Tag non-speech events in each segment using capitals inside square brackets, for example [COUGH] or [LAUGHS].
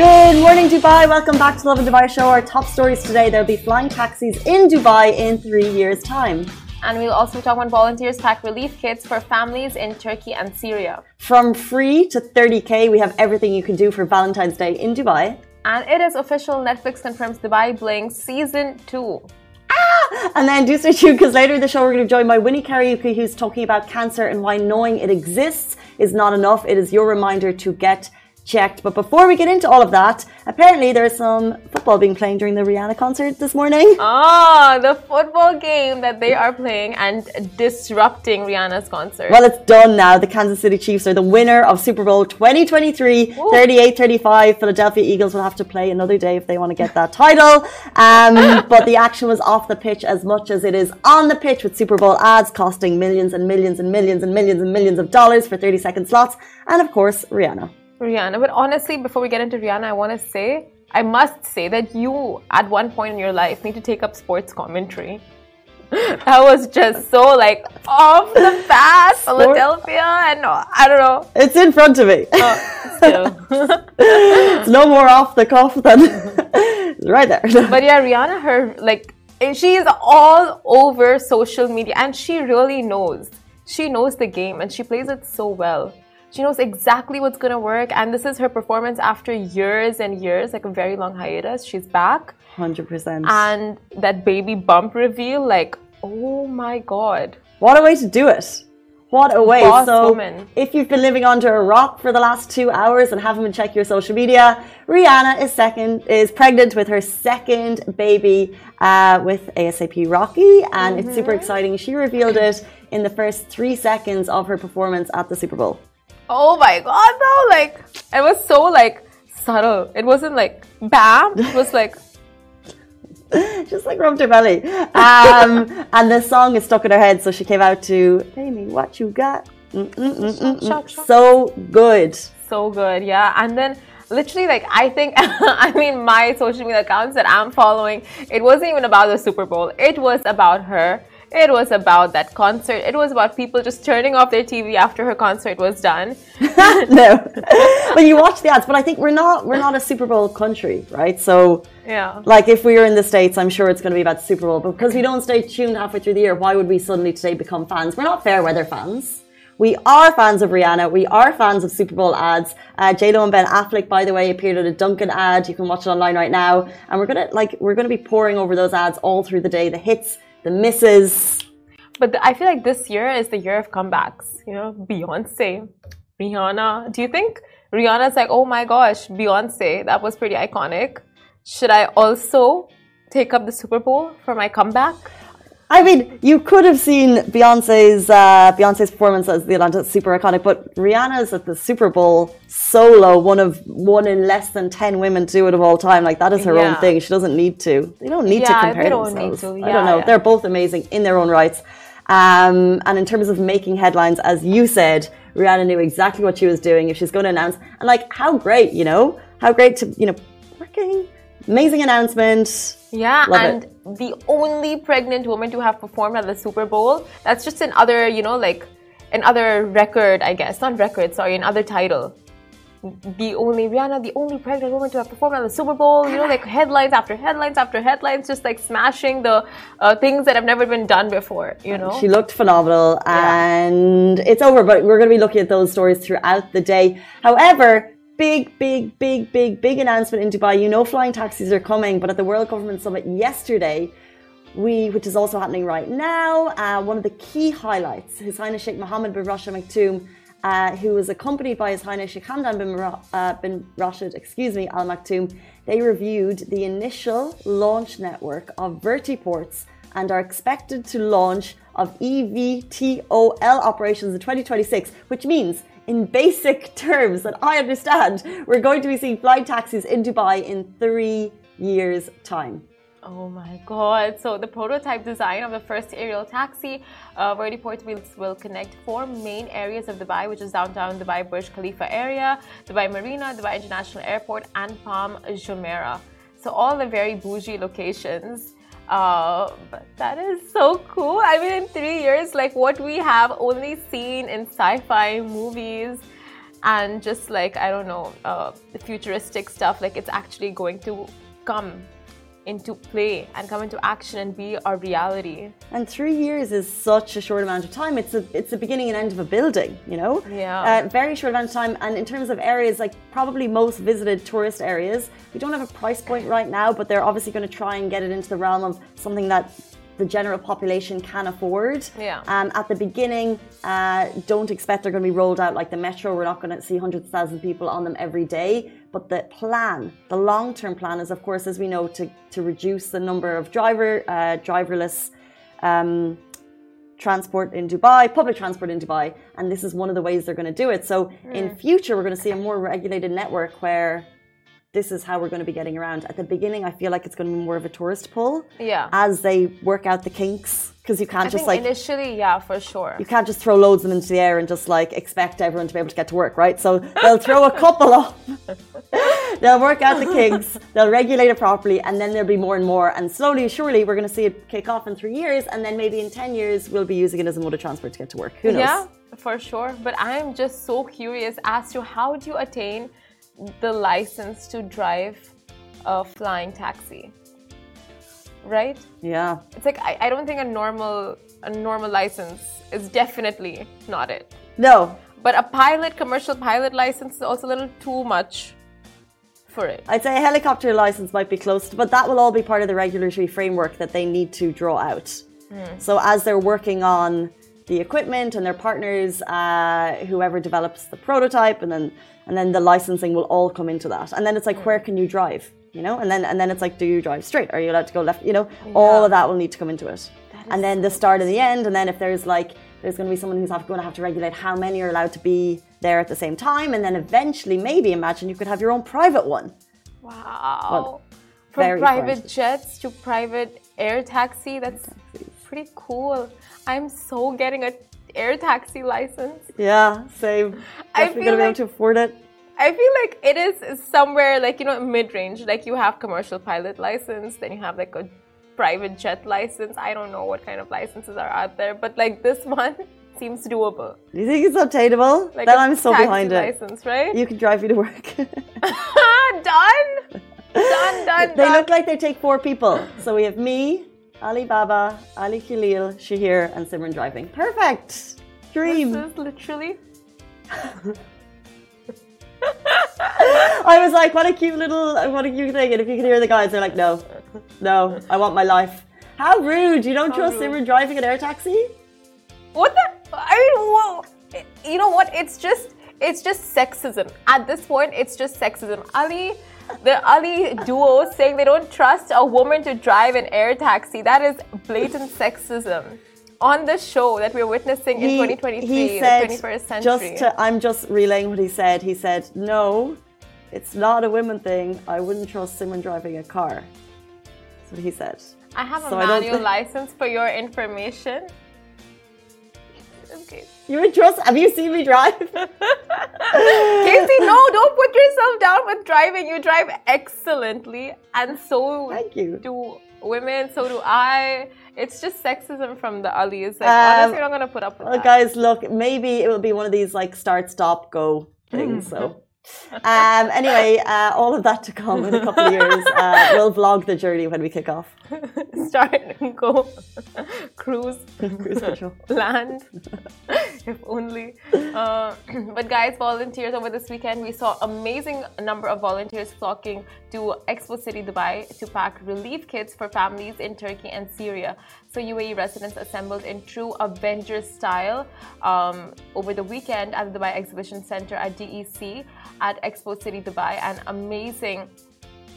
Good morning, Dubai. Welcome back to Lovin Dubai Show. Our top stories today there'll be flying taxis in Dubai in three years' time. And we'll also talk about volunteers pack relief kits for families in Turkey and Syria. From free to 30k, we have everything you can do for Valentine's Day in Dubai. And it is official Netflix confirms Dubai Bling Season 2. Ah! And then do stay tuned because later in the show we're going to join by Winnie Kariuki who's talking about cancer and why knowing it exists is not enough. It is your reminder to get checked. But before we get into all of that, apparently there's some football being played during the Rihanna concert this morning. Oh, the football game that they are playing and disrupting Rihanna's concert. Well, it's done now. The Kansas City Chiefs are the winner of Super Bowl 2023, 38 35. Philadelphia Eagles will have to play another day if they want to get that title. Um, [LAUGHS] but the action was off the pitch as much as it is on the pitch with Super Bowl ads costing millions and millions and millions and millions and millions of dollars for 30 second slots. And of course, Rihanna. Rihanna. But honestly, before we get into Rihanna, I want to say, I must say that you, at one point in your life, need to take up sports commentary. [LAUGHS] that was just so like off the [LAUGHS] path, Philadelphia, and I don't know. It's in front of me. Oh, still. it's [LAUGHS] no more off the cuff than right there. but yeah, Rihanna, her like eh, she is all over social media, and she really knows. She knows the game, and she plays it so well. She knows exactly what's going to work. And this is her performance after years and years, like a very long hiatus. She's back. 100%. And that baby bump reveal, like, oh my God. What a way to do it. What a way. Boss so, woman. if you've been living under a rock for the last two hours and haven't been checking your social media, Rihanna is second, is pregnant with her second baby uh, with ASAP Rocky. And mm-hmm. it's super mm-hmm. exciting. She revealed it in the first three seconds of her performance at the Super Bowl. Oh my god, though, like it was so like subtle. It wasn't like bam. It was like [LAUGHS] just like rubbed her belly. [LAUGHS] Um, and the song is stuck in her head, so she came out to Amy, what you got? Mm, mm, mm, so good. So good, yeah. And then literally like I think [LAUGHS] I mean my social media accounts that I'm following, it wasn't even about the Super Bowl. It was about her it was about that concert. It was about people just turning off their TV after her concert was done. [LAUGHS] no, but you watch the ads. But I think we're not we're not a Super Bowl country, right? So yeah, like if we were in the states, I'm sure it's going to be about Super Bowl. But because we don't stay tuned halfway through the year, why would we suddenly today become fans? We're not fair weather fans. We are fans of Rihanna. We are fans of Super Bowl ads. Uh, J-Lo and Ben Affleck, by the way, appeared at a Dunkin' ad. You can watch it online right now. And we're gonna like we're gonna be pouring over those ads all through the day. The hits the misses. But the, I feel like this year is the year of comebacks. You know, Beyonce, Rihanna. Do you think Rihanna's like, oh my gosh, Beyonce, that was pretty iconic. Should I also take up the Super Bowl for my comeback? I mean, you could have seen Beyonce's uh, Beyonce's performance as the Atlanta super iconic, but Rihanna's at the Super Bowl solo, one of one in less than ten women to do it of all time. Like that is her yeah. own thing. She doesn't need to. They don't need yeah, to compare they don't themselves. Need to. Yeah, I don't know. They're both amazing in their own rights. Um, and in terms of making headlines, as you said, Rihanna knew exactly what she was doing if she's going to announce. And like, how great, you know, how great to you know, working amazing announcement. Yeah, Love and it. the only pregnant woman to have performed at the Super Bowl. That's just another, you know, like another record, I guess. Not record, sorry, another title. The only Rihanna, the only pregnant woman to have performed at the Super Bowl. You know, like headlines after headlines after headlines, just like smashing the uh, things that have never been done before. You know, she looked phenomenal, yeah. and it's over. But we're going to be looking at those stories throughout the day. However, big, big, big, big, big announcement in Dubai. You know, flying taxis are coming, but at the World Government Summit yesterday, we, which is also happening right now, uh, one of the key highlights, His Highness Sheikh Mohammed bin Rashid Al Maktoum, uh, who was accompanied by His Highness Sheikh Hamdan bin, uh, bin Rashid, excuse me, Al Maktoum, they reviewed the initial launch network of vertiports and are expected to launch of EVTOL operations in 2026, which means in basic [LAUGHS] terms that I understand, we're going to be seeing flight taxis in Dubai in three years' time. Oh my god. So the prototype design of the first aerial taxi uh, vertiport will, will connect four main areas of Dubai, which is downtown Dubai Burj Khalifa area, Dubai Marina, Dubai International Airport, and Palm Jumeirah. So all the very bougie locations. Uh, but that is so cool. I mean, in three years, like what we have only seen in sci fi movies and just like I don't know, uh, futuristic stuff, like it's actually going to come into play and come into action and be our reality. And three years is such a short amount of time. It's a, it's the beginning and end of a building, you know. Yeah. Uh, very short amount of time. And in terms of areas, like probably most visited tourist areas, we don't have a price point right now, but they're obviously going to try and get it into the realm of something that the general population can afford. Yeah. Um, at the beginning, uh, don't expect they're going to be rolled out like the metro. We're not going to see hundreds of thousands of people on them every day. But the plan, the long-term plan, is of course, as we know, to to reduce the number of driver uh, driverless. Um, transport in Dubai, public transport in Dubai, and this is one of the ways they're going to do it. So in future, we're going to see a more regulated network where this is how we're going to be getting around. At the beginning, I feel like it's going to be more of a tourist pull. Yeah. As they work out the kinks, because you can't I just like initially, yeah, for sure. you can't just throw loads of them into the air and just like expect everyone to be able to get to work, right? So they'll throw a couple up. [LAUGHS] they'll work out the kinks, they'll regulate it properly, and then there'll be more and more. And slowly, surely, we're going to see it kick off in three years, and then maybe in 10 years, we'll be using it as a mode of transport to get to work. Who knows? Yeah, for sure. But I'm just so curious as to how do you attain the license to drive a flying taxi? Right? Yeah. It's like I, I don't think a normal a normal license is definitely not it. No, But a pilot, commercial pilot license is also a little too much for it. I'd say a helicopter license might be close, to, but that will all be part of the regulatory framework that they need to draw out. So as they're working on the equipment and their partners, uh, whoever develops the prototype, and then and then the licensing will all come into that. And then it's like, where can you drive? You know, and then and then it's like, do you drive straight? Are you allowed to go left? You know, all of that will need to come into it. And then the start and the end, and then if there's like there's going to be someone who's going to have to regulate how many are allowed to be there at the same time, and then eventually, maybe imagine you could have your own private one. Wow. From private jets to private air taxi, that's pretty cool. I'm so getting a air taxi license. Yeah, same. I feel gonna be like- able to afford it. I feel like it is somewhere like you know mid-range. Like you have commercial pilot license, then you have like a private jet license. I don't know what kind of licenses are out there, but like this [LAUGHS] one seems doable. Do you think it's obtainable? Like then I'm so behind it. license, right? You can drive me to work. [LAUGHS] [LAUGHS] done, done, done, they done. look like they take four people. So we have me, Ali Baba, Ali Khalil, Shahir, and Simran driving. Perfect. Dream. This is literally [LAUGHS] I was like, what a cute little, what a cute thing. And if you can hear the guys, they're like, no, no, I want my life. How rude. You don't How trust rude. Simran driving an air taxi? What the? I mean, whoa. You know what? It's just, it's just sexism. At this point, it's just sexism. Ali, the Ali duo saying they don't trust a woman to drive an air taxi. That is blatant sexism. On the show that we're witnessing in 2023, he said, the 21st century. Just to, I'm just relaying what he said. He said, no, it's not a women thing. I wouldn't trust someone driving a car. That's what he said. I have a so manual license for your information. Okay. You would trust? Have you seen me drive? [LAUGHS] Casey, no, don't put yourself down with driving. You drive excellently, and so Thank you. do women, so do I. It's just sexism from the Alis. Like, Um, honestly, I'm not gonna put up with Well, that. guys, look, maybe it will be one of these like start, stop, go things. So, um, anyway, uh, all of that to come in a couple of years. Uh, we'll vlog the journey when we kick off. [LAUGHS] Start and go, cruise, Cruise control. [LAUGHS] land, [LAUGHS] if only. Uh, [CLEARS THROAT] but guys, volunteers over this weekend, we saw amazing number of volunteers flocking to Expo City, Dubai, to pack relief kits for families in Turkey and Syria. So UAE residents assembled in true Avengers style um, over the weekend at the Dubai Exhibition Center at DEC at Expo City, Dubai, and amazing.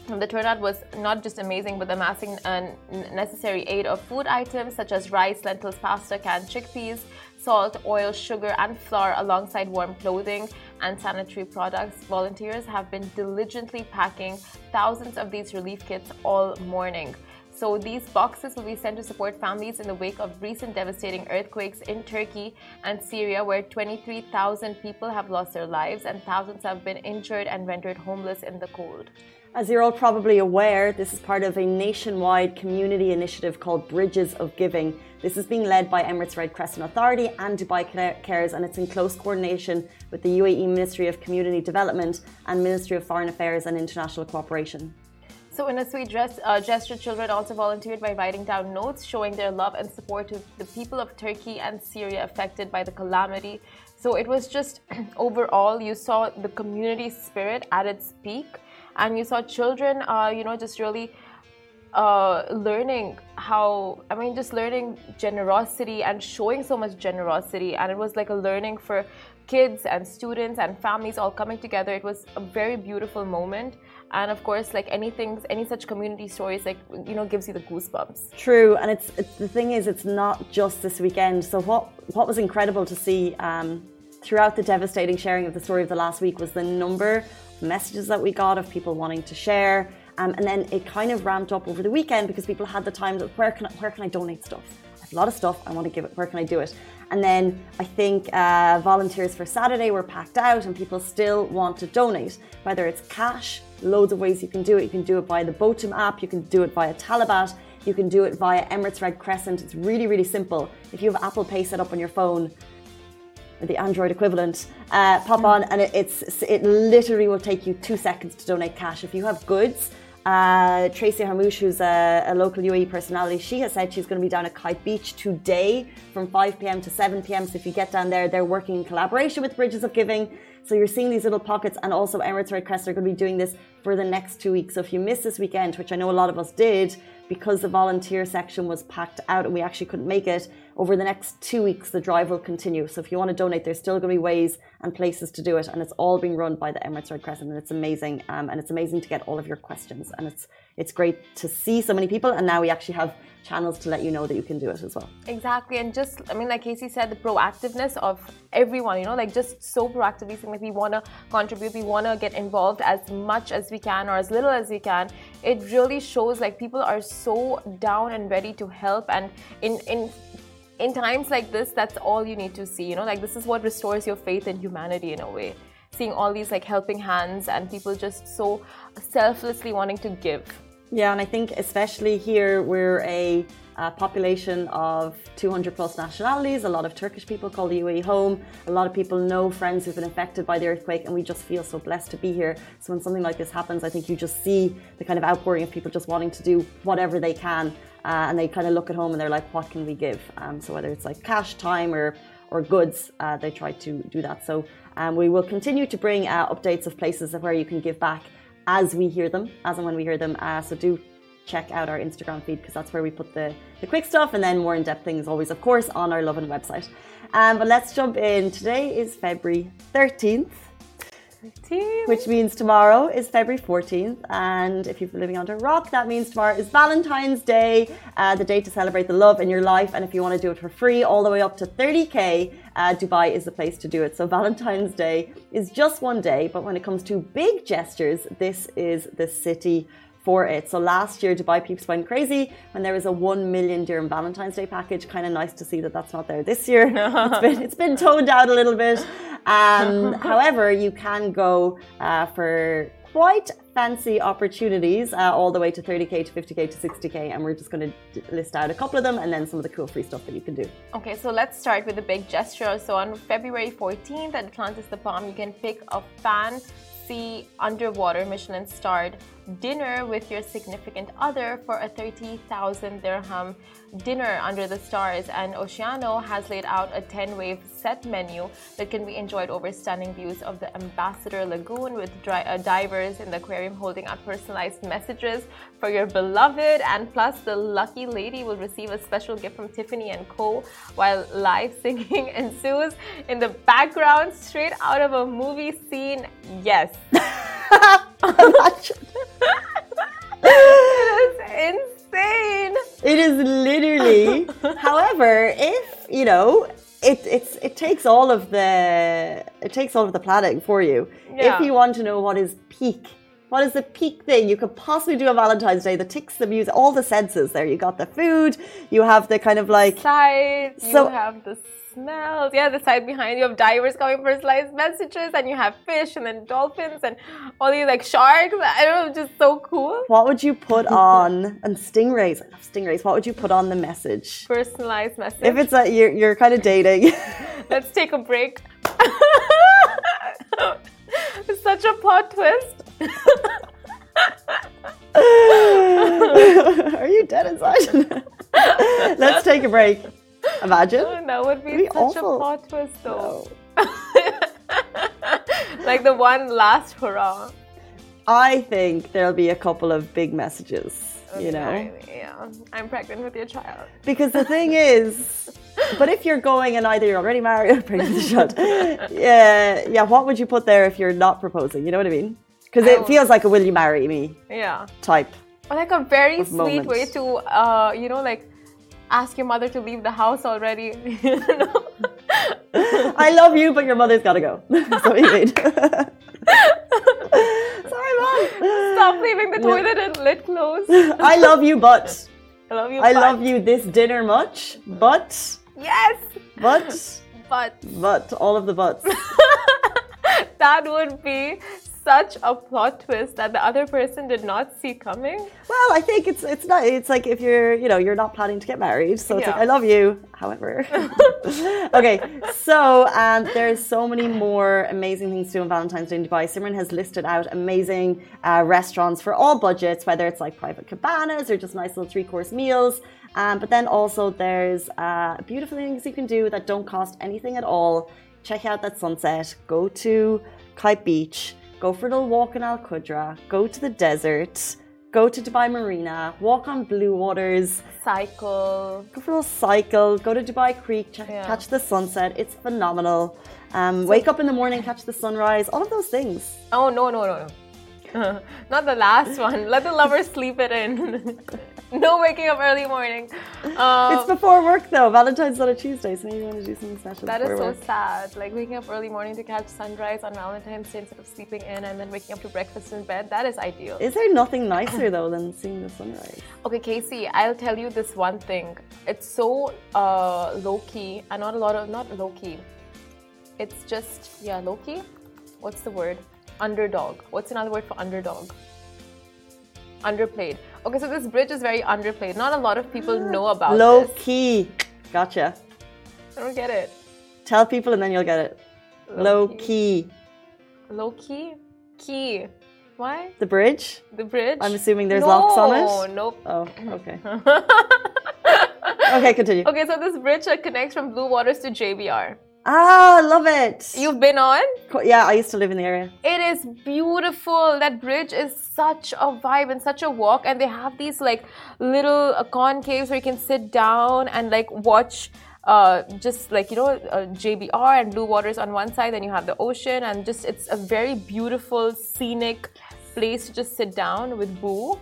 The turnout was not just amazing, but amassing a necessary aid of food items such as rice, lentils, pasta, canned chickpeas, salt, oil, sugar, and flour, alongside warm clothing and sanitary products. Volunteers have been diligently packing thousands of these relief kits all morning. So these boxes will be sent to support families in the wake of recent devastating earthquakes in Turkey and Syria, where 23,000 people have lost their lives and thousands have been injured and rendered homeless in the cold. As you're all probably aware, this is part of a nationwide community initiative called Bridges of Giving. This is being led by Emirates Red Crescent Authority and Dubai Cares, and it's in close coordination with the UAE Ministry of Community Development and Ministry of Foreign Affairs and International Cooperation. So, in a sweet dress, uh, gesture, children also volunteered by writing down notes showing their love and support to the people of Turkey and Syria affected by the calamity. So, it was just [CLEARS THROAT] overall, you saw the community spirit at its peak and you saw children, uh, you know, just really uh, learning how I mean, just learning generosity and showing so much generosity, and it was like a learning for kids and students and families all coming together. It was a very beautiful moment. And of course, like anything, any such community stories, like you know, gives you the goosebumps. True, and it's, it's the thing is, it's not just this weekend. So what what was incredible to see um, throughout the devastating sharing of the story of the last week was the number of messages that we got of people wanting to share. Um, and then it kind of ramped up over the weekend because people had the time of where can I, where can I donate stuff? I have a lot of stuff. I want to give it. Where can I do it? And then I think uh, volunteers for Saturday were packed out, and people still want to donate. Whether it's cash, loads of ways you can do it. You can do it via the Botim app. You can do it via Talabat. You can do it via Emirates Red Crescent. It's really, really simple. If you have Apple Pay set up on your phone, the Android equivalent, uh, pop on, and it, it's it literally will take you two seconds to donate cash. If you have goods, uh, Tracy Harmouche, who's a, a, local UAE personality, she has said she's going to be down at Kite Beach today from 5 p.m. to 7 p.m. So if you get down there, they're working in collaboration with Bridges of Giving. So you're seeing these little pockets, and also Emirates Red Crescent are going to be doing this for the next two weeks. So if you miss this weekend, which I know a lot of us did, because the volunteer section was packed out and we actually couldn't make it, over the next two weeks, the drive will continue. So if you want to donate, there's still going to be ways and places to do it. And it's all being run by the Emirates Red Crescent. And it's amazing. Um, and it's amazing to get all of your questions. And it's, it's great to see so many people. And now we actually have channels to let you know that you can do it as well. Exactly. And just, I mean, like Casey said, the proactiveness of everyone, you know, like just so proactively saying like we want to contribute, we want to get involved as much as we can or as little as we can. It really shows like people are so down and ready to help. And in, in, in times like this, that's all you need to see. You know, like this is what restores your faith in humanity in a way. Seeing all these like helping hands and people just so selflessly wanting to give. Yeah, and I think especially here we're a, a, population of 200 plus nationalities. A lot of Turkish people call the UAE home. A lot of people know friends who've been affected by the earthquake, and we just feel so blessed to be here. So when something like this happens, I think you just see the kind of outpouring of people just wanting to do whatever they can uh, and they kind of look at home and they're like, what can we give? Um, so whether it's like cash, time, or or goods, uh, they try to do that. So um, we will continue to bring uh, updates of places of where you can give back as we hear them, as and when we hear them. Uh, so do check out our Instagram feed because that's where we put the, the quick stuff and then more in-depth things always, of course, on our Lovin website. Um, but let's jump in. Today is February 13th. 13th. Which means tomorrow is February 14th. And if you've been living under a rock, that means tomorrow is Valentine's Day, uh, the day to celebrate the love in your life. And if you want to do it for free, all the way up to 30K, uh, Dubai is the place to do it. So Valentine's Day is just one day. But when it comes to big gestures, this is the city for it. So last year, Dubai peeps went crazy when there was a one million dirham Valentine's Day package. Kind of nice to see that that's not there this year. [LAUGHS] it's been it's been toned down a little bit. Um, [LAUGHS] however, you can go uh, for quite fancy opportunities uh, all the way to 30k to 50k to 60k and we're just going to list out a couple of them and then some of the cool free stuff that you can do okay so let's start with the big gesture so on february 14th at atlantis the palm you can pick a fancy underwater michelin starred dinner with your significant other for a 30,000 dirham dinner under the stars. And Ossiano has laid out a 10 wave set menu that can be enjoyed over stunning views of the Ambassador Lagoon with dry, uh, divers in the aquarium holding out personalized messages for your beloved. And plus, the lucky lady will receive a special gift from Tiffany and Co. while live [LAUGHS] singing ensues in the background, straight out of a movie scene. Yes. [LAUGHS] [LAUGHS] it is insane. It is literally. [LAUGHS] However, if you know, it it's it takes all of the it takes all of the planning for you. Yeah. If you want to know what is peak What is the peak thing you could possibly do on Valentine's Day? The ticks, the music, all the senses there. You got the food, you have the kind of like. Side, So- you have the smells. Yeah, the side behind you have divers coming for personalized messages, and you have fish, and then dolphins, and all these like sharks. I don't know, just so cool. What would you put on and stingrays? I love stingrays. What would you put on the message? Personalized message. If it's that you're you're kind of dating, [LAUGHS] Let's take a break. it's [LAUGHS] such a plot twist. [LAUGHS] are you dead inside? Let's take a break. Imagine. that would be, It'd be such awful. a plot twist, though. [LAUGHS] like the one last hurrah. I think there'll be a couple of big messages. You know. Yeah, I'm pregnant with your child. Because the thing [LAUGHS] is, but if you're going and either you're already married or [LAUGHS] pregnant with a shot, yeah, yeah, what would you put there if you're not proposing? You know what I mean? Because it feels like a "Will you marry me?" Yeah. type. Or like a very sweet moment. way to, uh, you know, like ask your mother to leave the house already. you [LAUGHS] know? I love you, but your mother's got to go. [LAUGHS] That's what you [LAUGHS] mean. Sorry, mom. Stop leaving the toilet and lid closed. I love you, but I love you. I but- love you this dinner much, but Yes, but but but all of the buts. that would be such a plot twist that the other person did not see coming. Well, I think it's it's not. It's like if you're you know you're not planning to get married, so it's like I love you. However, [LAUGHS] okay. So um, there's so many more amazing things to do on Valentine's Day in Dubai. Simran has listed out amazing uh, restaurants for all budgets, whether it's like private cabanas or just nice little three course meals. Um, but then also there's uh, beautiful things you can do that don't cost anything at all. Check out that sunset. Go to Kite Beach. Go for a little walk in Al Qudra. Go to the desert go to Dubai Marina, walk on blue waters, Cycle. go for a little cycle, go to Dubai Creek, ch- Yeah. catch the sunset. It's phenomenal. Um, wake up in the morning, catch the sunrise, all of those things. Oh no no no no. [LAUGHS] Not the last one. Let the lovers sleep it in. [LAUGHS] no waking up early morning. Um, it's before work though. Valentine's on a Tuesday, so maybe you want to do something special. That is so work. sad. Like waking up early morning to catch sunrise on Valentine's Day instead of sleeping in and then waking up to breakfast in bed. That is ideal. Is there nothing nicer though than seeing the sunrise? Okay, Casey, I'll tell you this one thing. It's so uh, low key, and not a lot of not low key. It's just yeah, low key. What's the word? Underdog. What's another word for underdog? Underplayed. Okay, so this bridge is very underplayed. Not a lot of people know about Low this. key. Gotcha. I don't get it. Tell people and then you'll get it. Low key. Low key. Key. Why? The bridge? The bridge. I'm assuming there's no, locks on it. No, nope. Oh, okay. [LAUGHS] okay, continue. Okay, so this bridge that connects from Blue Waters to JBR. Ah, I love it. You've been on? Yeah, I used to live in the area. It is beautiful. That bridge is such a vibe and such a walk. And they have these like little uh, concaves where you can sit down and like watch. Uh, just like you know, uh, JBR and Blue Waters on one side, then you have the ocean, and just it's a very beautiful, scenic place to just sit down with Boo.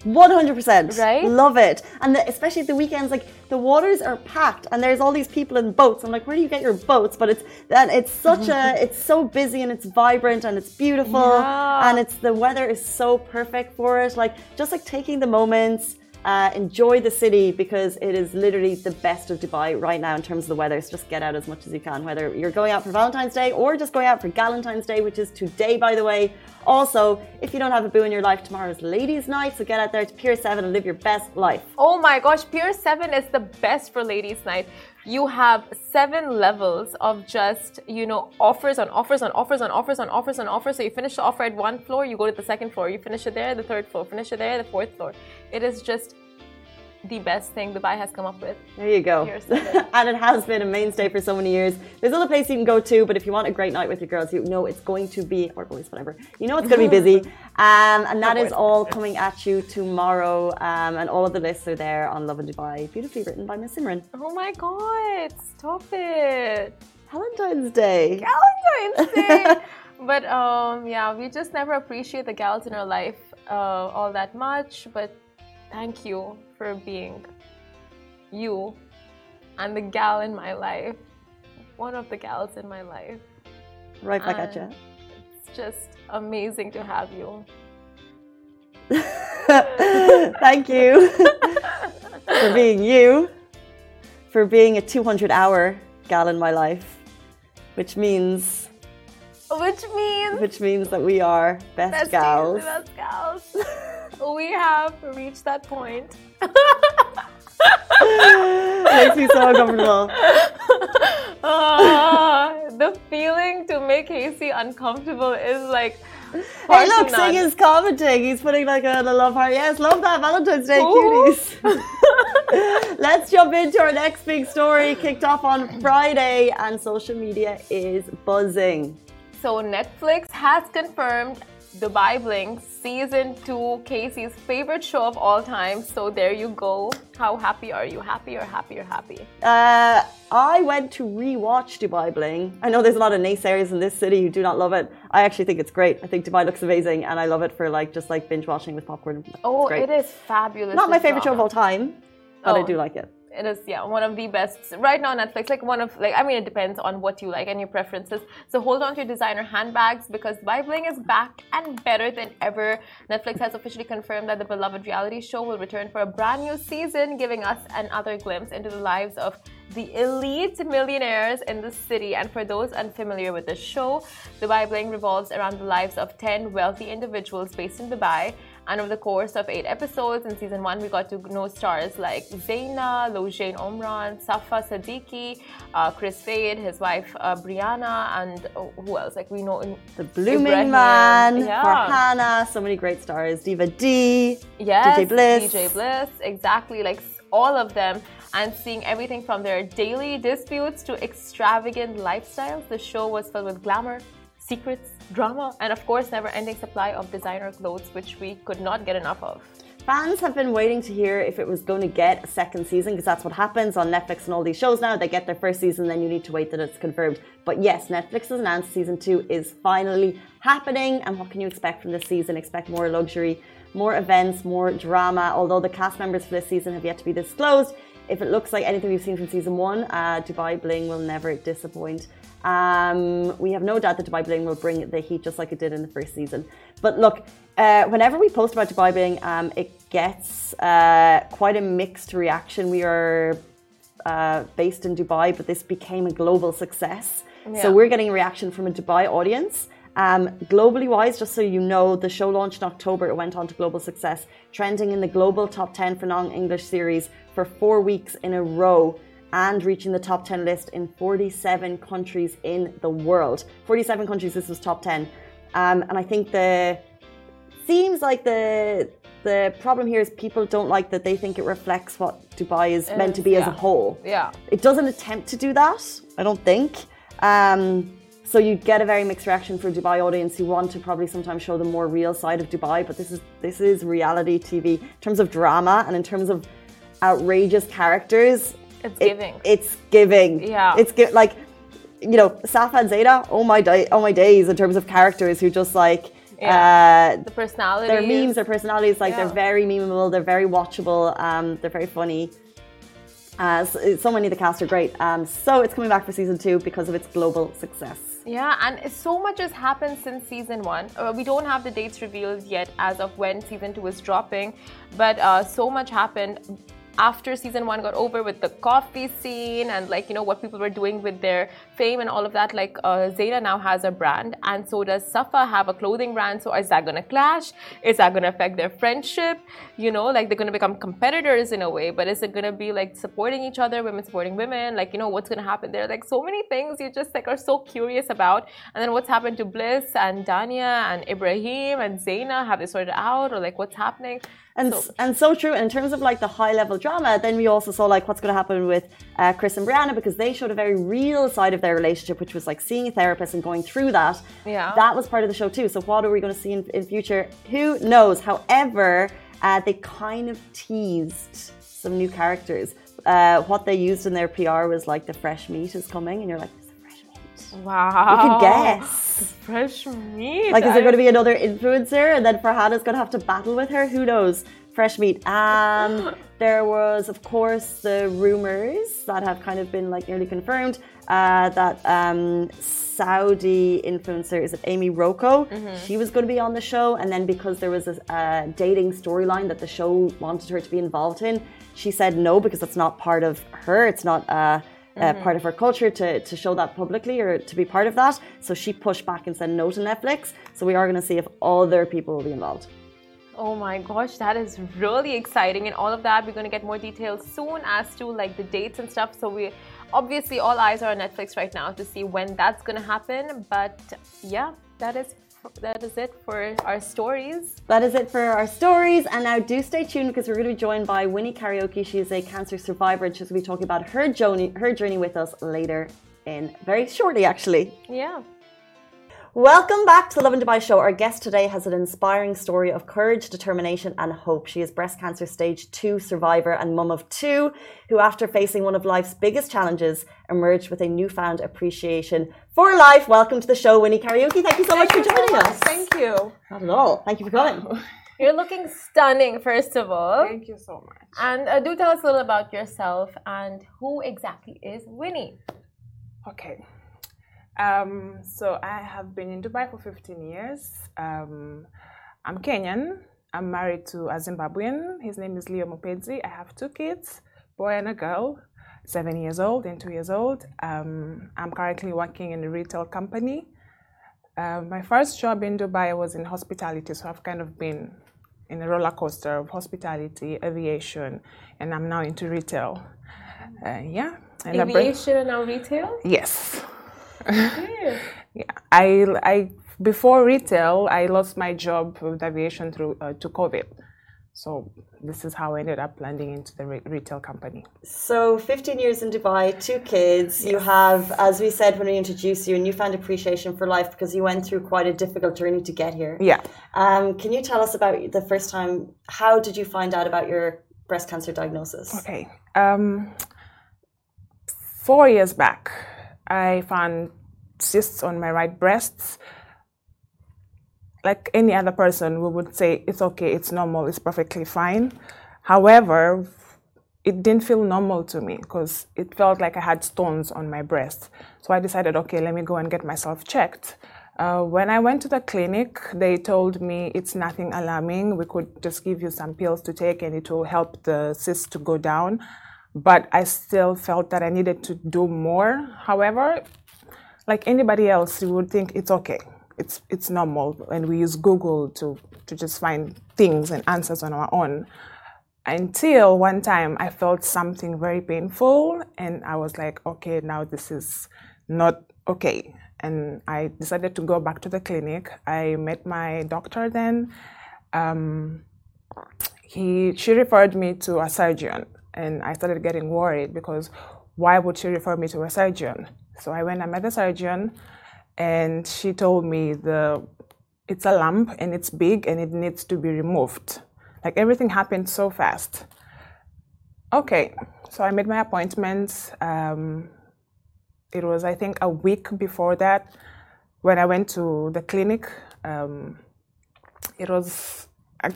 100%. Right? Love it. And the, especially at the weekends, like the waters are packed and there's all these people in boats. I'm like, where do you get your boats? But it's that it's such a, mm-hmm. it's so busy and it's vibrant and it's beautiful. Yeah. And it's the weather is so perfect for it. Like just like taking the moments. Uh, enjoy the city because it is literally the best of Dubai right now in terms of the weather. So just get out as much as you can, whether you're going out for Valentine's Day or just going out for Galentine's Day, which is today, by the way. Also, if you don't have a boo in your life, tomorrow's ladies' night, so get out there to Pier 7 and live your best life. Oh my gosh, Pier 7 is the best for ladies' night. You have seven levels of just, you know, offers on offers on offers on offers on offers on offers. So you finish the offer at one floor, you go to the second floor, you finish it there, the third floor, finish it there, the fourth floor. It is just the best thing Dubai has come up with. There you go. [LAUGHS] And it has been a mainstay for so many years. There's other places you can go to, but if you want a great night with your girls, you know it's going to be, or boys, whatever, you know it's going to be busy. [LAUGHS] Um, and that is all coming at you tomorrow. Um, and all of the lists are there on Lovin Dubai, beautifully written by Miss Simran. Oh my god, stop it. Valentine's Day. Valentine's [LAUGHS] Day. but um, yeah, we just never appreciate the gals in our life uh, all that much. But thank you for being you and the gal in my life, one of the gals in my life. Right back at Uh, you. It's just amazing to have you. [LAUGHS] Thank you [LAUGHS] for being you, for being a 200 hour gal in my life, which means. Which means. Which means that we are best, best gals. Best gals. [LAUGHS] we have reached that point. Makes me so uncomfortable. [LAUGHS] Uh, the feeling to make Casey uncomfortable is like Hey, look, Singh is commenting. He's putting like a, a love heart. Yes, love that Valentine's Day Ooh. cuties. [LAUGHS] Let's jump into our next big story. Kicked off on Friday, and social media is buzzing. So, Netflix has confirmed Dubai Bling season two, Casey's favorite show of all time. So there you go. How happy are you? Happy or happy or happy? Uh, I went to rewatch Dubai Bling. I know there's a lot of naysayers in this city who do not love it. I actually think it's great. I think Dubai looks amazing, and I love it for like just like binge watching with popcorn. Oh, it is fabulous. Not my favorite drama. show of all time, but oh. I do like it it is yeah one of the best right now netflix like one of like i mean it depends on what you like and your preferences so hold on to your designer handbags because bling is back and better than ever netflix has officially confirmed that the beloved reality show will return for a brand new season giving us another glimpse into the lives of the elite millionaires in the city. And for those unfamiliar with the show, Dubai Bling revolves around the lives of 10 wealthy individuals based in Dubai. And over the course of eight episodes in season one, we got to know stars like Zaina, Loujain Omran, Safa Siddiqui, uh, Chris Fade, his wife uh, Brianna, and oh, who else? Like we know the Blooming. Man, yeah. Farhana, so many great stars. Diva D, yes, DJ Bliss, DJ Bliss, exactly. Like all of them and seeing everything from their daily disputes to extravagant lifestyles. The show was filled with glamour, secrets, drama, and of course, never ending supply of designer clothes, which we could not get enough of. Fans have been waiting to hear if it was going to get a second season because that's what happens on Netflix and all these shows now. They get their first season, then you need to wait that it's confirmed. But yes, Netflix has announced season two is finally happening. And what can you expect from this season? Expect more luxury, more events, more drama. Although the cast members for this season have yet to be disclosed, if it looks like anything we've seen from season one, uh, Dubai Bling will never disappoint. Um, we have no doubt that Dubai Bling will bring the heat just like it did in the first season. But look, uh, whenever we post about Dubai Bling, um, it gets uh, quite a mixed reaction. We are uh, based in Dubai, but this became a global success. Yeah. So we're getting a reaction from a Dubai audience. Um, globally wise, just so you know, the show launched in October. It went on to global success, trending in the global top 10 for non English series for four weeks in a row and reaching the top 10 list in 47 countries in the world. 47 countries, this was top 10. Um, and I think the seems like the the problem here is people don't like that they think it reflects what Dubai is meant to be yeah. as a whole. Yeah. It doesn't attempt to do that, I don't think. Um, so you get a very mixed reaction for Dubai audience who want to probably sometimes show the more real side of Dubai, but this is this is reality TV in terms of drama and in terms of outrageous characters. It's it, giving. It's giving. Yeah. It's gi- like you know Safa and Zaina. Oh my day, oh my days in terms of characters who just like. Yeah. Uh, the personalities. Their memes, their personalities, like yeah. they're very memeable, they're very watchable, um, they're very funny. Uh, so, so, many of the cast are great. Um, so it's coming back for season two because of its global success. Yeah, and so much has happened since season one. Uh, we don't have the dates revealed yet as of when season two is dropping, but uh, so much happened after season one got over with the coffee scene and like you know what people were doing with their fame and all of that like uh, Zaina now has a brand and so does Safa have a clothing brand. So is that gonna clash? Is that gonna affect their friendship? You know like they're gonna become competitors in a way but is it gonna be like supporting each other women supporting women? Like you know what's gonna happen there? Like so many things you just like are so curious about. And then what's happened to Bliss and Dania and Ibrahim and Zaina have they sorted out or like what's happening and so, and so true. And in terms of like the high level drama, then we also saw like what's going to happen with uh, Chris and Brianna because they showed a very real side of their relationship, which was like seeing a therapist and going through that. Yeah, that was part of the show too. So what are we going to see in, in future? Who knows? However, uh, they kind of teased some new characters. Uh, what they used in their PR was like the fresh meat is coming, and you're like, Wow. You can guess. Fresh meat. Like, is there going to be another influencer, and then Farhana's going to have to battle with her? Who knows? Fresh meat. Um, [GASPS] there was, of course, the rumors that have kind of been like nearly confirmed uh, that um, Saudi influencer is it Amy Rocco? Mm-hmm. She was going to be on the show, and then because there was a, a dating storyline that the show wanted her to be involved in, she said no because that's not part of her. It's not. Uh, uh, mm-hmm. part of her culture to, to show that publicly or to be part of that. So she pushed back and said no to Netflix. So we are going to see if other people will be involved. Oh my gosh, that is really exciting. And all of that, we're going to get more details soon as to like the dates and stuff. So we obviously all eyes are on Netflix right now to see when that's going to happen. But yeah, that is that is it for our stories. That is it for our stories. And now do stay tuned because we're going to be joined by Winnie Kariuki. She is a cancer survivor and she's going to be talking about her journey, her journey with us later in very shortly, actually. Yeah. Welcome back to the Lovin Dubai show. Our guest today has an inspiring story of courage, determination, and hope. She is breast cancer stage two survivor and mum of two, who, after facing one of life's biggest challenges, emerged with a newfound appreciation for life. Welcome to the show, Winnie Kariuki. Thank you so Thank much for joining so much. us. Thank you. Not at all. Thank you for coming. [LAUGHS] You're looking stunning, first of all. Thank you so much. And uh, do tell us a little about yourself and who exactly is Winnie. Okay. Um, so I have been in Dubai for 15 years. Um, I'm Kenyan. I'm married to a Zimbabwean. His name is Leo Mupedzi. I have two kids, boy and a girl, seven years old and two years old. Um, I'm currently working in a retail company. Uh, my first job in Dubai was in hospitality, so I've kind of been in a roller coaster of hospitality, aviation, and I'm now into retail. Uh, yeah. And aviation and now retail? Yes [LAUGHS] yeah. I, I before retail, I lost my job with aviation through uh, to COVID. So this is how I ended up landing into the re- retail company. So 15 years in Dubai, two kids. Yes. You have, as we said when we introduced you, a newfound appreciation for life because you went through quite a difficult journey to get here. Yeah. Um, can you tell us about the first time? How did you find out about your breast cancer diagnosis? Okay. Um, four years back, I found cysts on my right breast. Like any other person, we would say it's okay, it's normal, it's perfectly fine. However, it didn't feel normal to me because it felt like I had stones on my breast. So I decided, okay, let me go and get myself checked. Uh, when I went to the clinic, they told me it's nothing alarming. We could just give you some pills to take and it will help the cyst to go down. But I still felt that I needed to do more. However, like anybody else, you would think it's okay. It's it's normal, and we use Google to to just find things and answers on our own. Until one time, I felt something very painful, and I was like, okay, now this is not okay. And I decided to go back to the clinic. I met my doctor then. Um, he she referred me to a surgeon, and I started getting worried because why would she refer me to a surgeon? So I went, and met the surgeon, and she told me the it's a lump and it's big and it needs to be removed. Like everything happened so fast. Okay, so I made my appointment. Um, it was, I think, a week before that when I went to the clinic. Um, it was, I,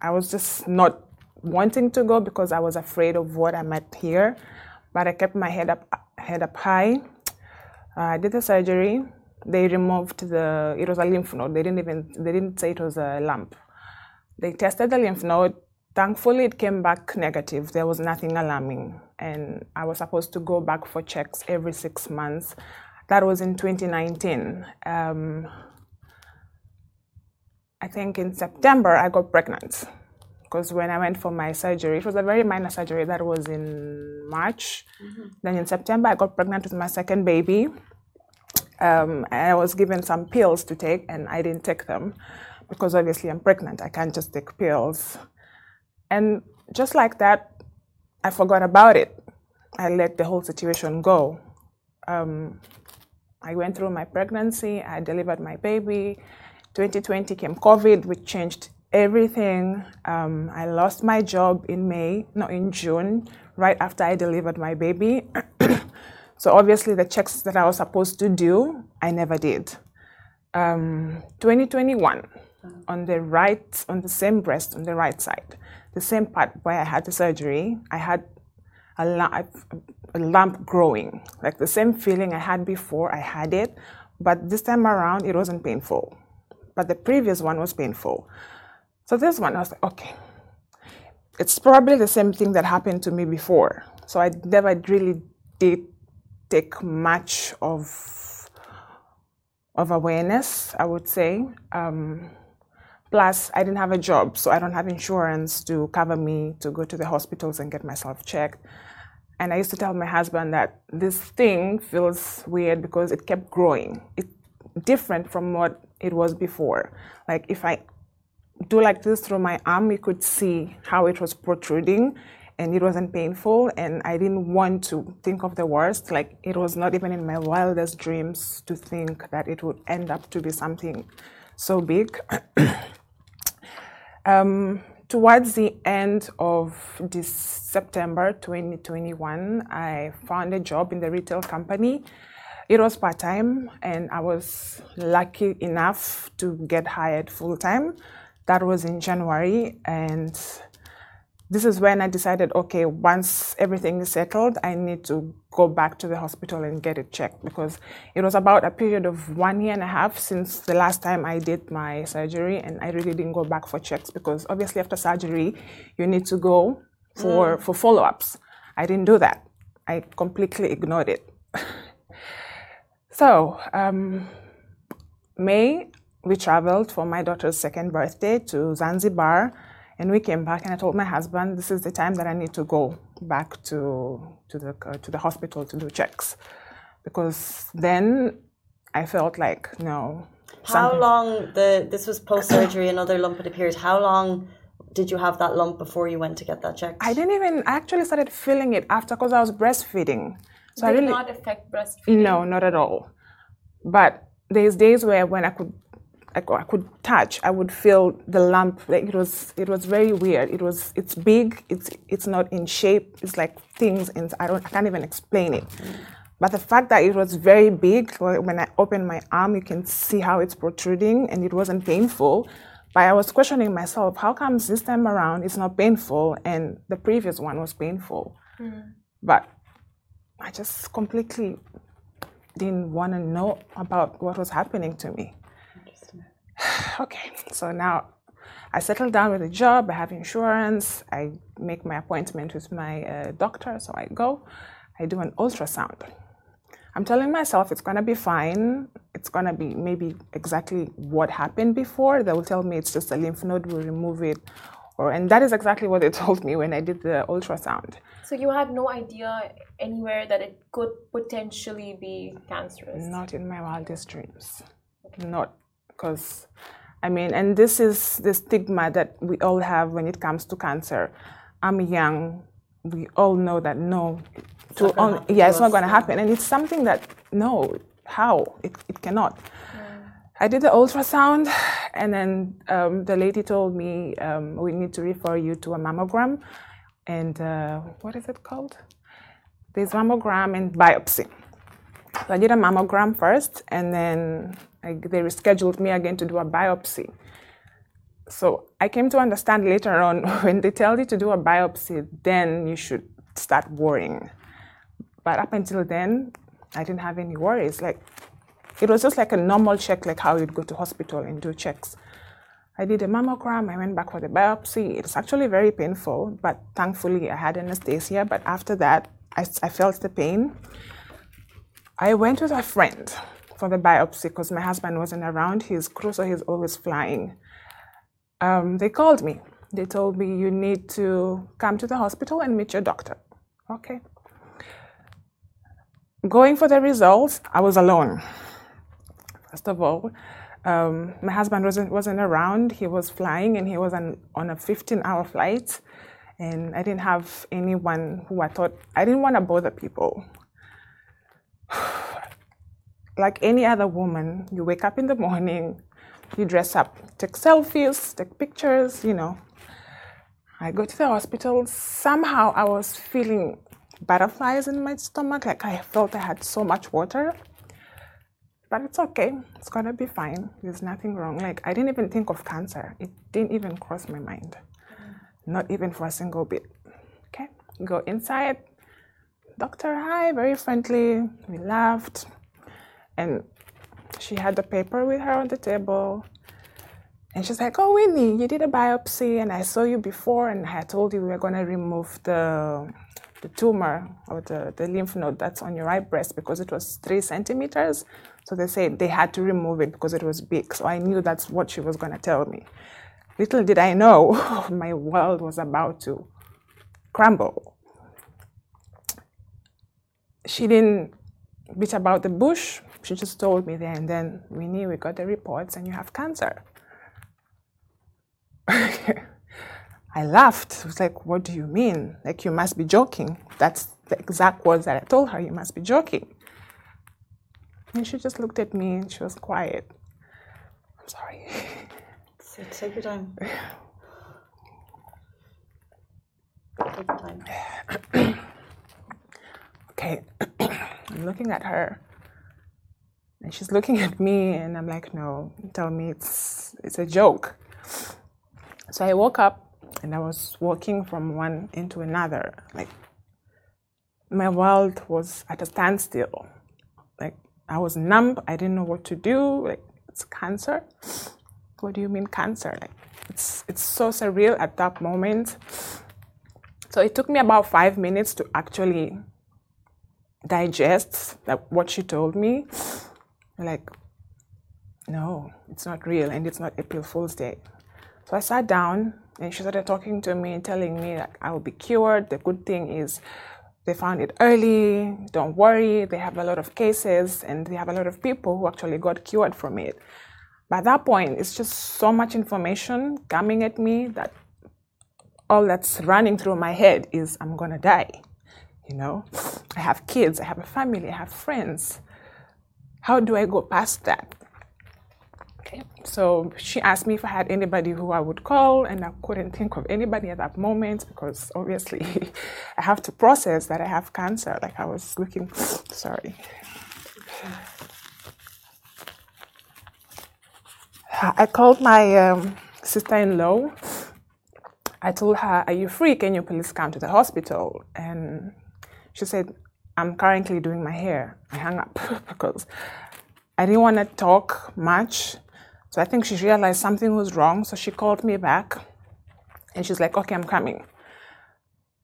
I was just not wanting to go because I was afraid of what I might hear, but I kept my head up, head up high I did the surgery. They removed the. It was a lymph node. They didn't even. They didn't say it was a lump. They tested the lymph node. Thankfully, it came back negative. There was nothing alarming, and I was supposed to go back for checks every six months. That was in 2019. Um, I think in September I got pregnant because when I went for my surgery, it was a very minor surgery that was in March. Mm-hmm. Then in September, I got pregnant with my second baby. Um, I was given some pills to take, and I didn't take them because obviously I'm pregnant. I can't just take pills. And just like that, I forgot about it. I let the whole situation go. Um, I went through my pregnancy, I delivered my baby. 2020 came COVID, which changed everything. Um, I lost my job in May, no, in June, right after I delivered my baby. [CLEARS THROAT] So obviously, the checks that I was supposed to do, I never did. Um, 2021, on the right, on the same breast, on the right side, the same part where I had the surgery, I had a, a lump growing, like the same feeling I had before. I had it, but this time around, it wasn't painful. But the previous one was painful. So this one, I was like, okay, it's probably the same thing that happened to me before. So I never really did take much of of awareness, I would say. Um, plus, I didn't have a job, so I don't have insurance to cover me to go to the hospitals and get myself checked. And I used to tell my husband that this thing feels weird because it kept growing. It's different from what it was before. Like if I do like this through my arm, you could see how it was protruding and it wasn't painful. And I didn't want to think of the worst. Like it was not even in my wildest dreams to think that it would end up to be something so big. [COUGHS] um, towards the end of this September 2021, I found a job in the retail company. It was part time, and I was lucky enough to get hired full time. That was in January, and this is when I decided okay, once everything is settled, I need to go back to the hospital and get it checked because it was about a period of one year and a half since the last time I did my surgery, and I really didn't go back for checks because obviously after surgery, you need to go for, mm. for follow ups. I didn't do that, I completely ignored it. [LAUGHS] so, um, May, we traveled for my daughter's second birthday to Zanzibar, and we came back. And I told my husband, "This is the time that I need to go back to to the uh, to the hospital to do checks," because then I felt like no. How long the this was post surgery? another lump had appeared. How long? Did you have that lump before you went to get that checked? I didn't even. I actually started feeling it after because I was breastfeeding. So Did I really not affect breastfeeding. No, not at all. But there's days where when I could I, I could touch, I would feel the lump. Like it was, it was very weird. It was, it's big. It's, it's not in shape. It's like things. In, I don't, I can't even explain it. But the fact that it was very big, when I opened my arm, you can see how it's protruding, and it wasn't painful. But I was questioning myself, how comes this time around it's not painful, and the previous one was painful? Mm. But I just completely didn't want to know about what was happening to me. [SIGHS] okay, so now I settle down with a job, I have insurance, I make my appointment with my uh, doctor, so I go, I do an ultrasound. I'm telling myself it's gonna be fine. It's gonna be maybe exactly what happened before. They will tell me it's just a lymph node, we'll remove it. Or, and that is exactly what they [LAUGHS] told me when I did the ultrasound. So you had no idea anywhere that it could potentially be cancerous? Not in my wildest dreams. Not because I mean, and this is the stigma that we all have when it comes to cancer. I'm young. We all know that no, to on, yeah, it's not going to happen, and it's something that no, how it, it cannot. Yeah. I did the ultrasound, and then um, the lady told me um, we need to refer you to a mammogram, and uh, what is it called? There's mammogram and biopsy. So I did a mammogram first, and then I, they rescheduled me again to do a biopsy. So I came to understand later on [LAUGHS] when they tell you to do a biopsy, then you should start worrying. But up until then, I didn't have any worries. Like it was just like a normal check, like how you'd go to hospital and do checks. I did a mammogram. I went back for the biopsy. It's actually very painful, but thankfully I had anesthesia. But after that, I, I felt the pain. I went with a friend for the biopsy because my husband wasn't around. He's crew, so he's always flying. Um, they called me. They told me you need to come to the hospital and meet your doctor. Okay. Going for the results, I was alone. First of all, um, my husband wasn't wasn't around. He was flying and he was on, a 15-hour flight, and I didn't have anyone who I thought I didn't want to bother people [SIGHS] like any other woman, you wake up in the morning, you dress up, take selfies, take pictures, you know. I go to the hospital. Somehow I was feeling butterflies in my stomach. Like I felt I had so much water. But it's okay. It's gonna be fine. There's nothing wrong. Like I didn't even think of cancer. It didn't even cross my mind. Not even for a single bit. Okay. Go inside. Doctor, hi, very friendly. We laughed. And she had the paper with her on the table. And she's like, Oh, Winnie, you did a biopsy, and I saw you before, and I told you we were going to remove the, the tumor or the, the lymph node that's on your right breast because it was three centimeters. So they said they had to remove it because it was big. So I knew that's what she was going to tell me. Little did I know, [LAUGHS] my world was about to crumble. She didn't beat about the bush. She just told me there and then, we knew we got the reports and you have cancer. [LAUGHS] I laughed. I was like, What do you mean? Like, you must be joking. That's the exact words that I told her. You must be joking. And she just looked at me and she was quiet. I'm sorry. So take your time. Take your time. [COUGHS] okay. [COUGHS] I'm looking at her. And she's looking at me and I'm like, no, tell me it's it's a joke. So I woke up and I was walking from one into another. Like my world was at a standstill. Like I was numb. I didn't know what to do. Like it's cancer. What do you mean cancer? Like it's it's so surreal at that moment. So it took me about five minutes to actually digest that what she told me. Like, no, it's not real and it's not April Fool's Day. So I sat down and she started talking to me and telling me that I will be cured. The good thing is they found it early. Don't worry. They have a lot of cases and they have a lot of people who actually got cured from it. By that point, it's just so much information coming at me that all that's running through my head is I'm going to die. You know, I have kids, I have a family, I have friends. How do I go past that? Okay. So she asked me if I had anybody who I would call, and I couldn't think of anybody at that moment because obviously [LAUGHS] I have to process that I have cancer. Like I was looking, [SIGHS] sorry. I called my um, sister in law. I told her, Are you free? Can you please come to the hospital? And she said, I'm currently doing my hair. I hung up [LAUGHS] because I didn't want to talk much. So I think she realized something was wrong. So she called me back and she's like, okay, I'm coming.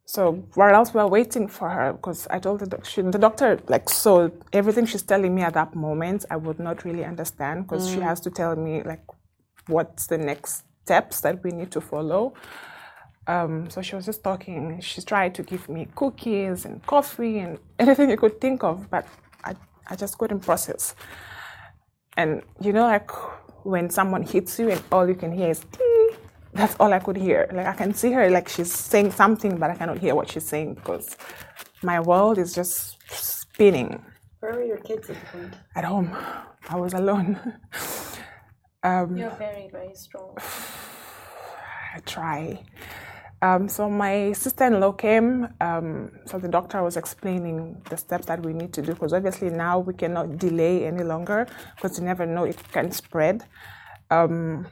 So while else we were waiting for her, because I told the, doc- she, the doctor, like, so everything she's telling me at that moment, I would not really understand because she mm. has to tell me, like, what's the next steps that we need to follow. Um, so she was just talking. She tried to give me cookies and coffee and anything you could think of, but I, I just couldn't process. And you know, like when someone hits you and all you can hear is "Ding," that's all I could hear. Like I can see her like she's saying something, but I cannot hear what she's saying because my world is just spinning. Where were your kids at the point? At home, I was alone. [LAUGHS] um, You're very, very strong. [SIGHS] I try. Um, so my sister-in-law came. Um, so the doctor was explaining the steps that we need to do because obviously now we cannot delay any longer because you never know it can spread. Um,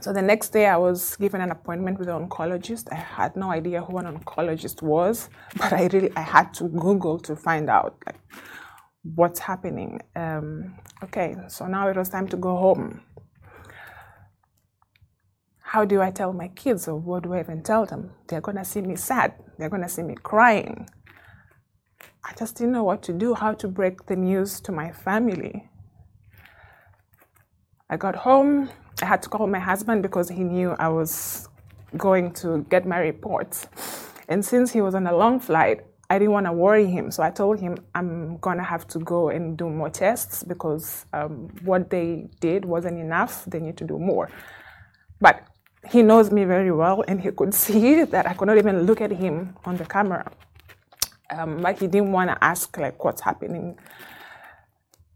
so the next day I was given an appointment with an oncologist. I had no idea who an oncologist was, [LAUGHS] but I really I had to Google to find out like what's happening. Um, okay, so now it was time to go home how do I tell my kids or what do I even tell them? They're going to see me sad. They're going to see me crying. I just didn't know what to do, how to break the news to my family. I got home. I had to call my husband because he knew I was going to get my reports. And since he was on a long flight, I didn't want to worry him. So I told him I'm going to have to go and do more tests because um, what they did wasn't enough. They need to do more. But he knows me very well and he could see [LAUGHS] that I could not even look at him on the camera. Um, but he didn't want to ask like what's happening.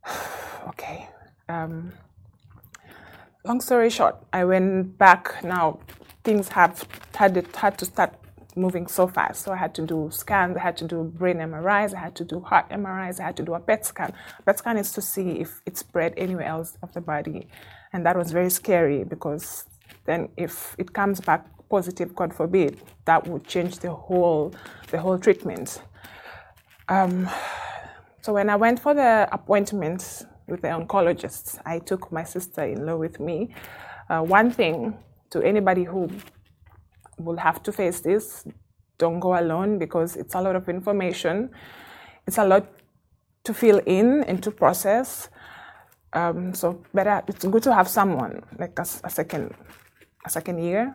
[SIGHS] okay. Um, long story short, I went back. Now things have had had to start moving so fast. So I had to do scans, I had to do brain MRIs, I had to do heart MRIs, I had to do a PET scan. PET scan is to see if it spread anywhere else of the body. And that was very scary because then if it comes back positive, God forbid, that would change the whole the whole treatment. Um, so when I went for the appointment with the oncologist, I took my sister-in-law with me. Uh, one thing to anybody who will have to face this, don't go alone because it's a lot of information. It's a lot to fill in and to process. Um, so better, it's good to have someone like a, a second, a second year.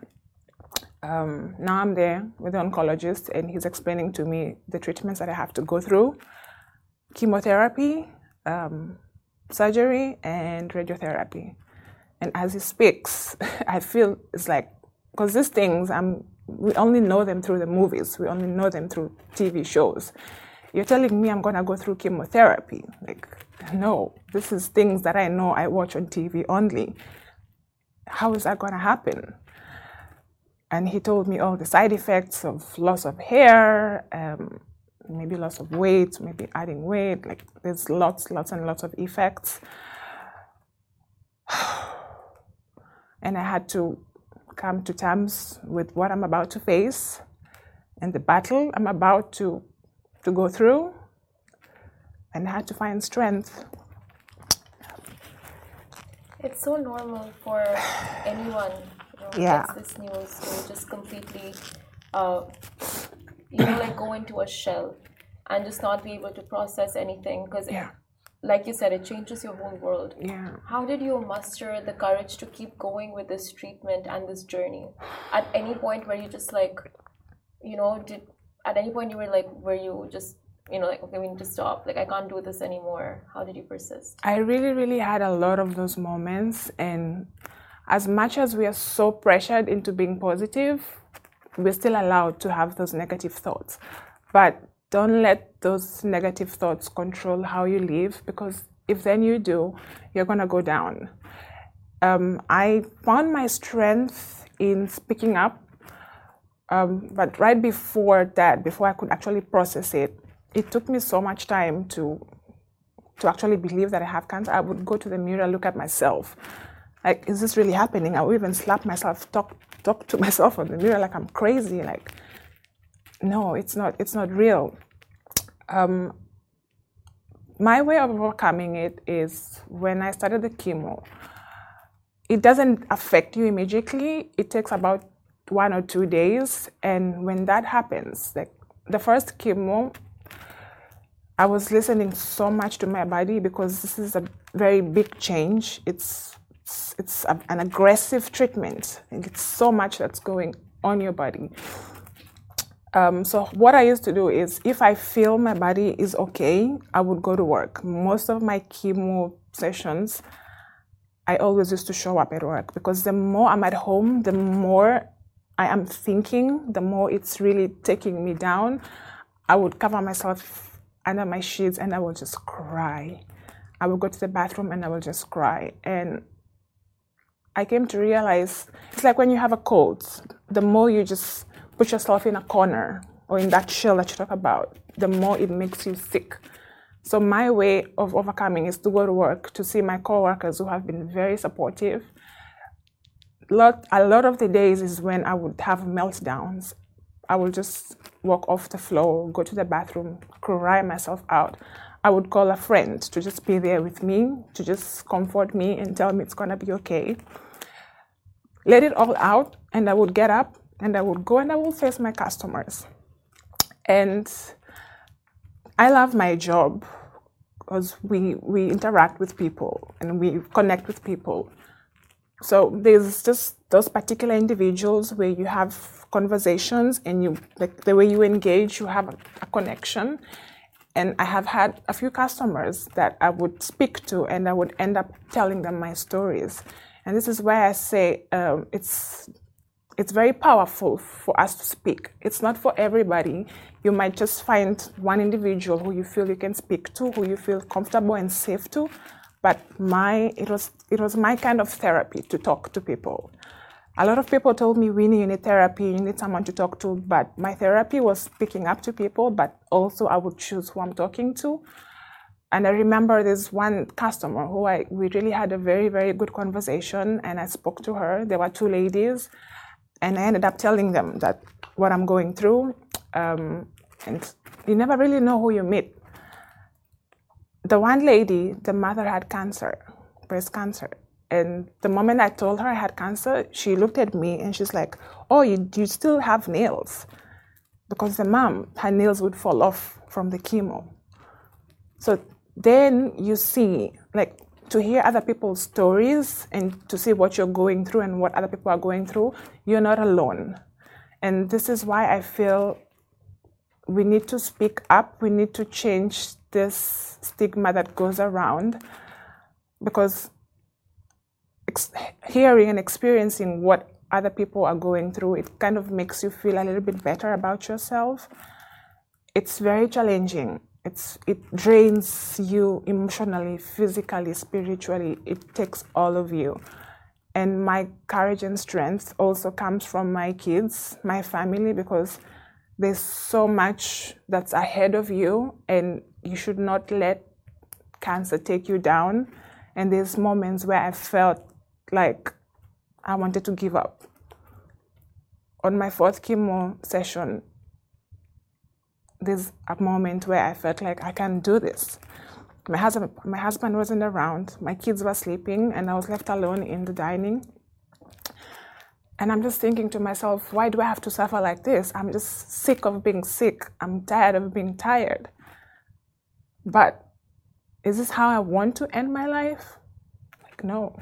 Um, now I'm there with the oncologist, and he's explaining to me the treatments that I have to go through: chemotherapy, um, surgery, and radiotherapy. And as he speaks, [LAUGHS] I feel it's like because these things I'm we only know them through the movies, we only know them through TV shows. You're telling me I'm gonna go through chemotherapy. Like, no, this is things that I know I watch on TV only. How is that gonna happen? And he told me all the side effects of loss of hair, um, maybe loss of weight, maybe adding weight. Like, there's lots, lots, and lots of effects. [SIGHS] and I had to come to terms with what I'm about to face and the battle I'm about to, to go through, and I had to find strength. It's so normal for anyone Yeah. gets this news to just completely, uh, you know, like go into a shell and just not be able to process anything because, Yeah. like you said, it changes your whole world. Yeah. How did you muster the courage to keep going with this treatment and this journey? At any point where you just like, you know, did at any point you were like, were you just, you know, like, okay, we need to stop. Like, I can't do this anymore. How did you persist? I really, really had a lot of those moments. And as much as we are so pressured into being positive, we're still allowed to have those negative thoughts. But don't let those negative thoughts control how you live because if then you do, you're going to go down. Um, I found my strength in speaking up. Um, but right before that, before I could actually process it, it took me so much time to to actually believe that I have cancer, I would go to the mirror, look at myself. Like, is this really happening? I would even slap myself, talk talk to [LAUGHS] myself on the mirror like I'm crazy. Like, no, it's not. It's not real. Um, my way of overcoming it is when I started the chemo. It doesn't affect you immediately. It takes about one or two days, and when that happens, like the first chemo, I was listening so much to my body because this is a very big change. It's it's, it's a, an aggressive treatment. And it's so much that's going on your body. Um, so what I used to do is, if I feel my body is okay, I would go to work. Most of my chemo sessions, I always used to show up at work because the more I'm at home, the more I am thinking, the more it's really taking me down. I would cover myself under my sheets and I will just cry. I will go to the bathroom and I will just cry. And I came to realize it's like when you have a cold, the more you just put yourself in a corner or in that shell that you talk about, the more it makes you sick. So my way of overcoming is to go to work to see my coworkers who have been very supportive. Lot, a lot of the days is when I would have meltdowns. I would just walk off the floor, go to the bathroom, cry myself out. I would call a friend to just be there with me, to just comfort me and tell me it's gonna be okay. Let it all out, and I would get up and I would go and I would face my customers. And I love my job because we, we interact with people and we connect with people. So there's just those particular individuals where you have conversations and you like the way you engage, you have a, a connection. And I have had a few customers that I would speak to and I would end up telling them my stories. And this is why I say um, it's it's very powerful for us to speak. It's not for everybody. You might just find one individual who you feel you can speak to, who you feel comfortable and safe to. But my it was it was my kind of therapy to talk to people. a lot of people told me, Winnie, you need therapy, you need someone to talk to. But my therapy was picking up to people, but also I would choose who I'm talking to. And I remember this one customer who I we really had a very, very good conversation and I spoke to her. There were two ladies and I ended up telling them that what I'm going through. Um, and you never really know who you meet. The one lady, the mother had cancer, breast cancer. And the moment I told her I had cancer, she looked at me and she's like, Oh, you, you still have nails? Because the mom, her nails would fall off from the chemo. So then you see, like, to hear other people's stories and to see what you're going through and what other people are going through, you're not alone. And this is why I feel we need to speak up, we need to change this stigma that goes around because ex- hearing and experiencing what other people are going through, it kind of makes you feel a little bit better about yourself. It's very challenging. It's, it drains you emotionally, physically, spiritually. It takes all of you. And my courage and strength also comes from my kids, my family, because there's so much that's ahead of you, and you should not let cancer take you down. And there's moments where I felt like I wanted to give up. On my fourth chemo session, there's a moment where I felt like I can do this. My husband, my husband wasn't around. My kids were sleeping, and I was left alone in the dining. And I'm just thinking to myself, why do I have to suffer like this? I'm just sick of being sick. I'm tired of being tired. But is this how I want to end my life? Like, no.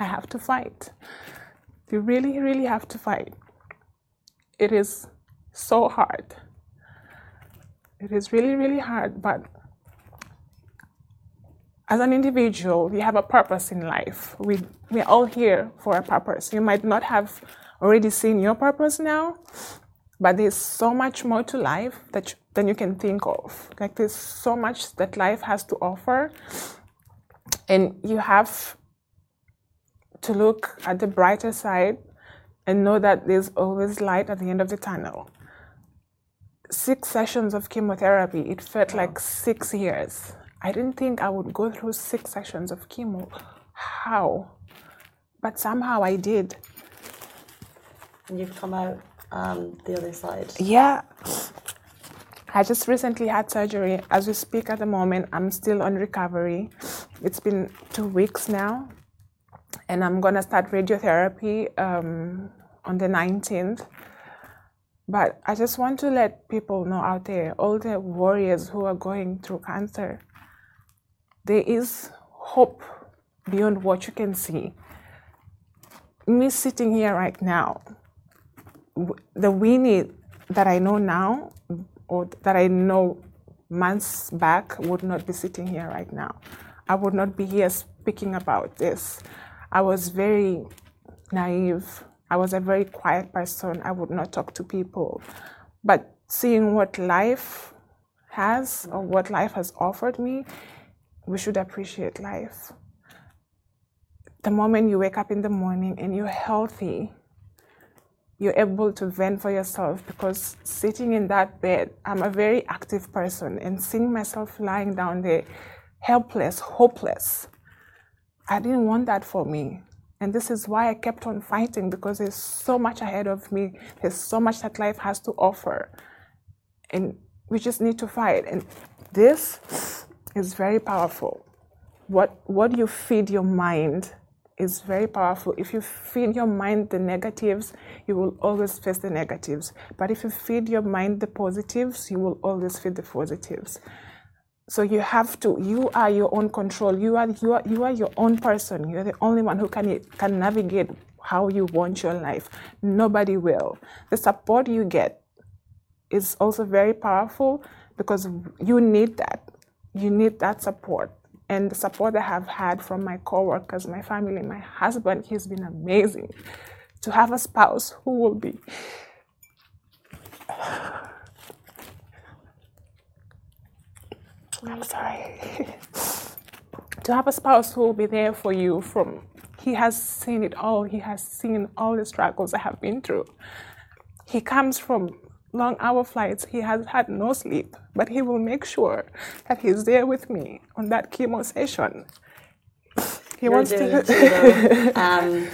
I have to fight. You really, really have to fight. It is so hard. It is really, really hard, but as an individual, you have a purpose in life. We, we're all here for a purpose. You might not have already seen your purpose now, but there's so much more to life that, than you can think of. Like, there's so much that life has to offer, and you have to look at the brighter side and know that there's always light at the end of the tunnel. Six sessions of chemotherapy, it felt like six years. I didn't think I would go through six sessions of chemo. How? But somehow I did. And you've come out um, the other side. Yeah. I just recently had surgery. As we speak at the moment, I'm still on recovery. It's been two weeks now and I'm gonna start radiotherapy um, on the 19th. But I just want to let people know out there, all the warriors who are going through cancer, there is hope beyond what you can see. Me sitting here right now, the Winnie that I know now, or that I know months back, would not be sitting here right now. I would not be here speaking about this. I was very naive. I was a very quiet person. I would not talk to people. But seeing what life has or what life has offered me, we should appreciate life. The moment you wake up in the morning and you're healthy, you're able to vent for yourself because sitting in that bed, I'm a very active person, and seeing myself lying down there, helpless, hopeless, I didn't want that for me. And this is why I kept on fighting because there's so much ahead of me. There's so much that life has to offer. And we just need to fight. And this is very powerful. What, what you feed your mind is very powerful. If you feed your mind the negatives, you will always face the negatives. But if you feed your mind the positives, you will always feed the positives. So you have to. You are your own control. You are you are you are your own person. You're the only one who can can navigate how you want your life. Nobody will. The support you get is also very powerful because you need that. You need that support. And the support I have had from my coworkers, my family, my husband, he's been amazing. To have a spouse who will be [SIGHS] I'm sorry. [LAUGHS] to have a spouse who will be there for you from he has seen it all. He has seen all the struggles I have been through. He comes from long hour flights. He has had no sleep, but he will make sure that he's there with me on that chemo session. He You're wants to. [LAUGHS] Um,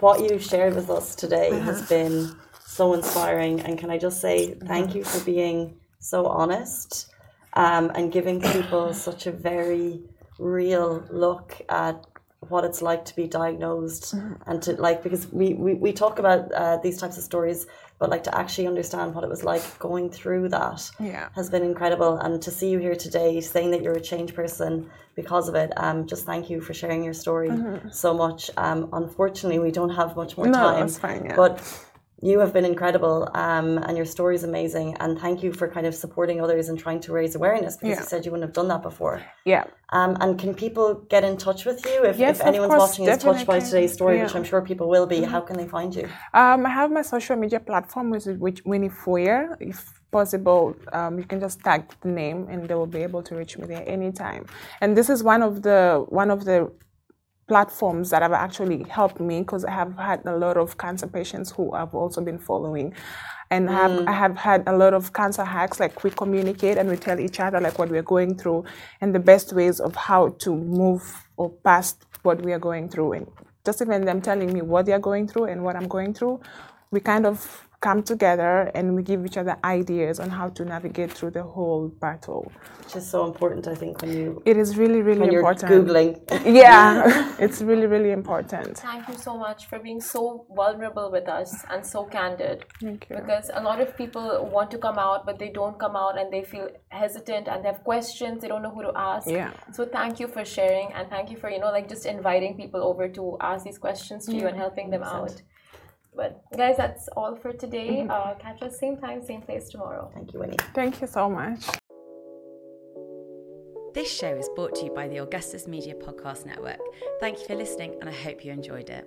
what you shared with us today uh-huh. has been so inspiring. And can I just say thank you for being so honest um, and giving people such a very real look at what it's like to be diagnosed mm-hmm. and to like because we we, we talk about uh, these types of stories but like to actually understand what it was like going through that yeah. has been incredible and to see you here today saying that you're a changed person because of it um just thank you for sharing your story mm-hmm. so much um unfortunately we don't have much more time no, that's fine, yeah. but you have been incredible um, and your story is amazing. And thank you for kind of supporting others and trying to raise awareness because yeah. you said you wouldn't have done that before. Yeah. Um, and can people get in touch with you if, yes, if anyone's course, watching is touched by today's story yeah. which i'm sure people will be mm-hmm. how can they find you? Um, i have my social media platform which is winnie foyer if possible um, you can just tag the name and they will be able to reach me there anytime. And this is one of the one of the platforms that have actually helped me because I have had a lot of cancer patients who I've also been following. And mm. have, I have had a lot of cancer hacks, like we communicate and we tell each other like what we're going through and the best ways of how to move or past what we are going through. And just even them telling me what they are going through and what I'm going through, we kind of come together and we give each other ideas on how to navigate through the whole battle. Which is so important, I think, when you. It is really, really when important. You're Googling. [LAUGHS] yeah, [LAUGHS] it's really, really important. Thank you so much for being so vulnerable with us and so candid. Thank you. Because a lot of people want to come out, but they don't come out and they feel hesitant and they have questions, they don't know who to ask. Yeah. So thank you for sharing and thank you for, you know, like just inviting people over to ask these questions to yeah. you and helping them out. But guys, that's all for today. Mm-hmm. Uh, catch us same time, same place tomorrow. Thank you, Winnie. Thank you so much. This show is brought to you by the Augustus Media Podcast Network. Thank you for listening, and I hope you enjoyed it.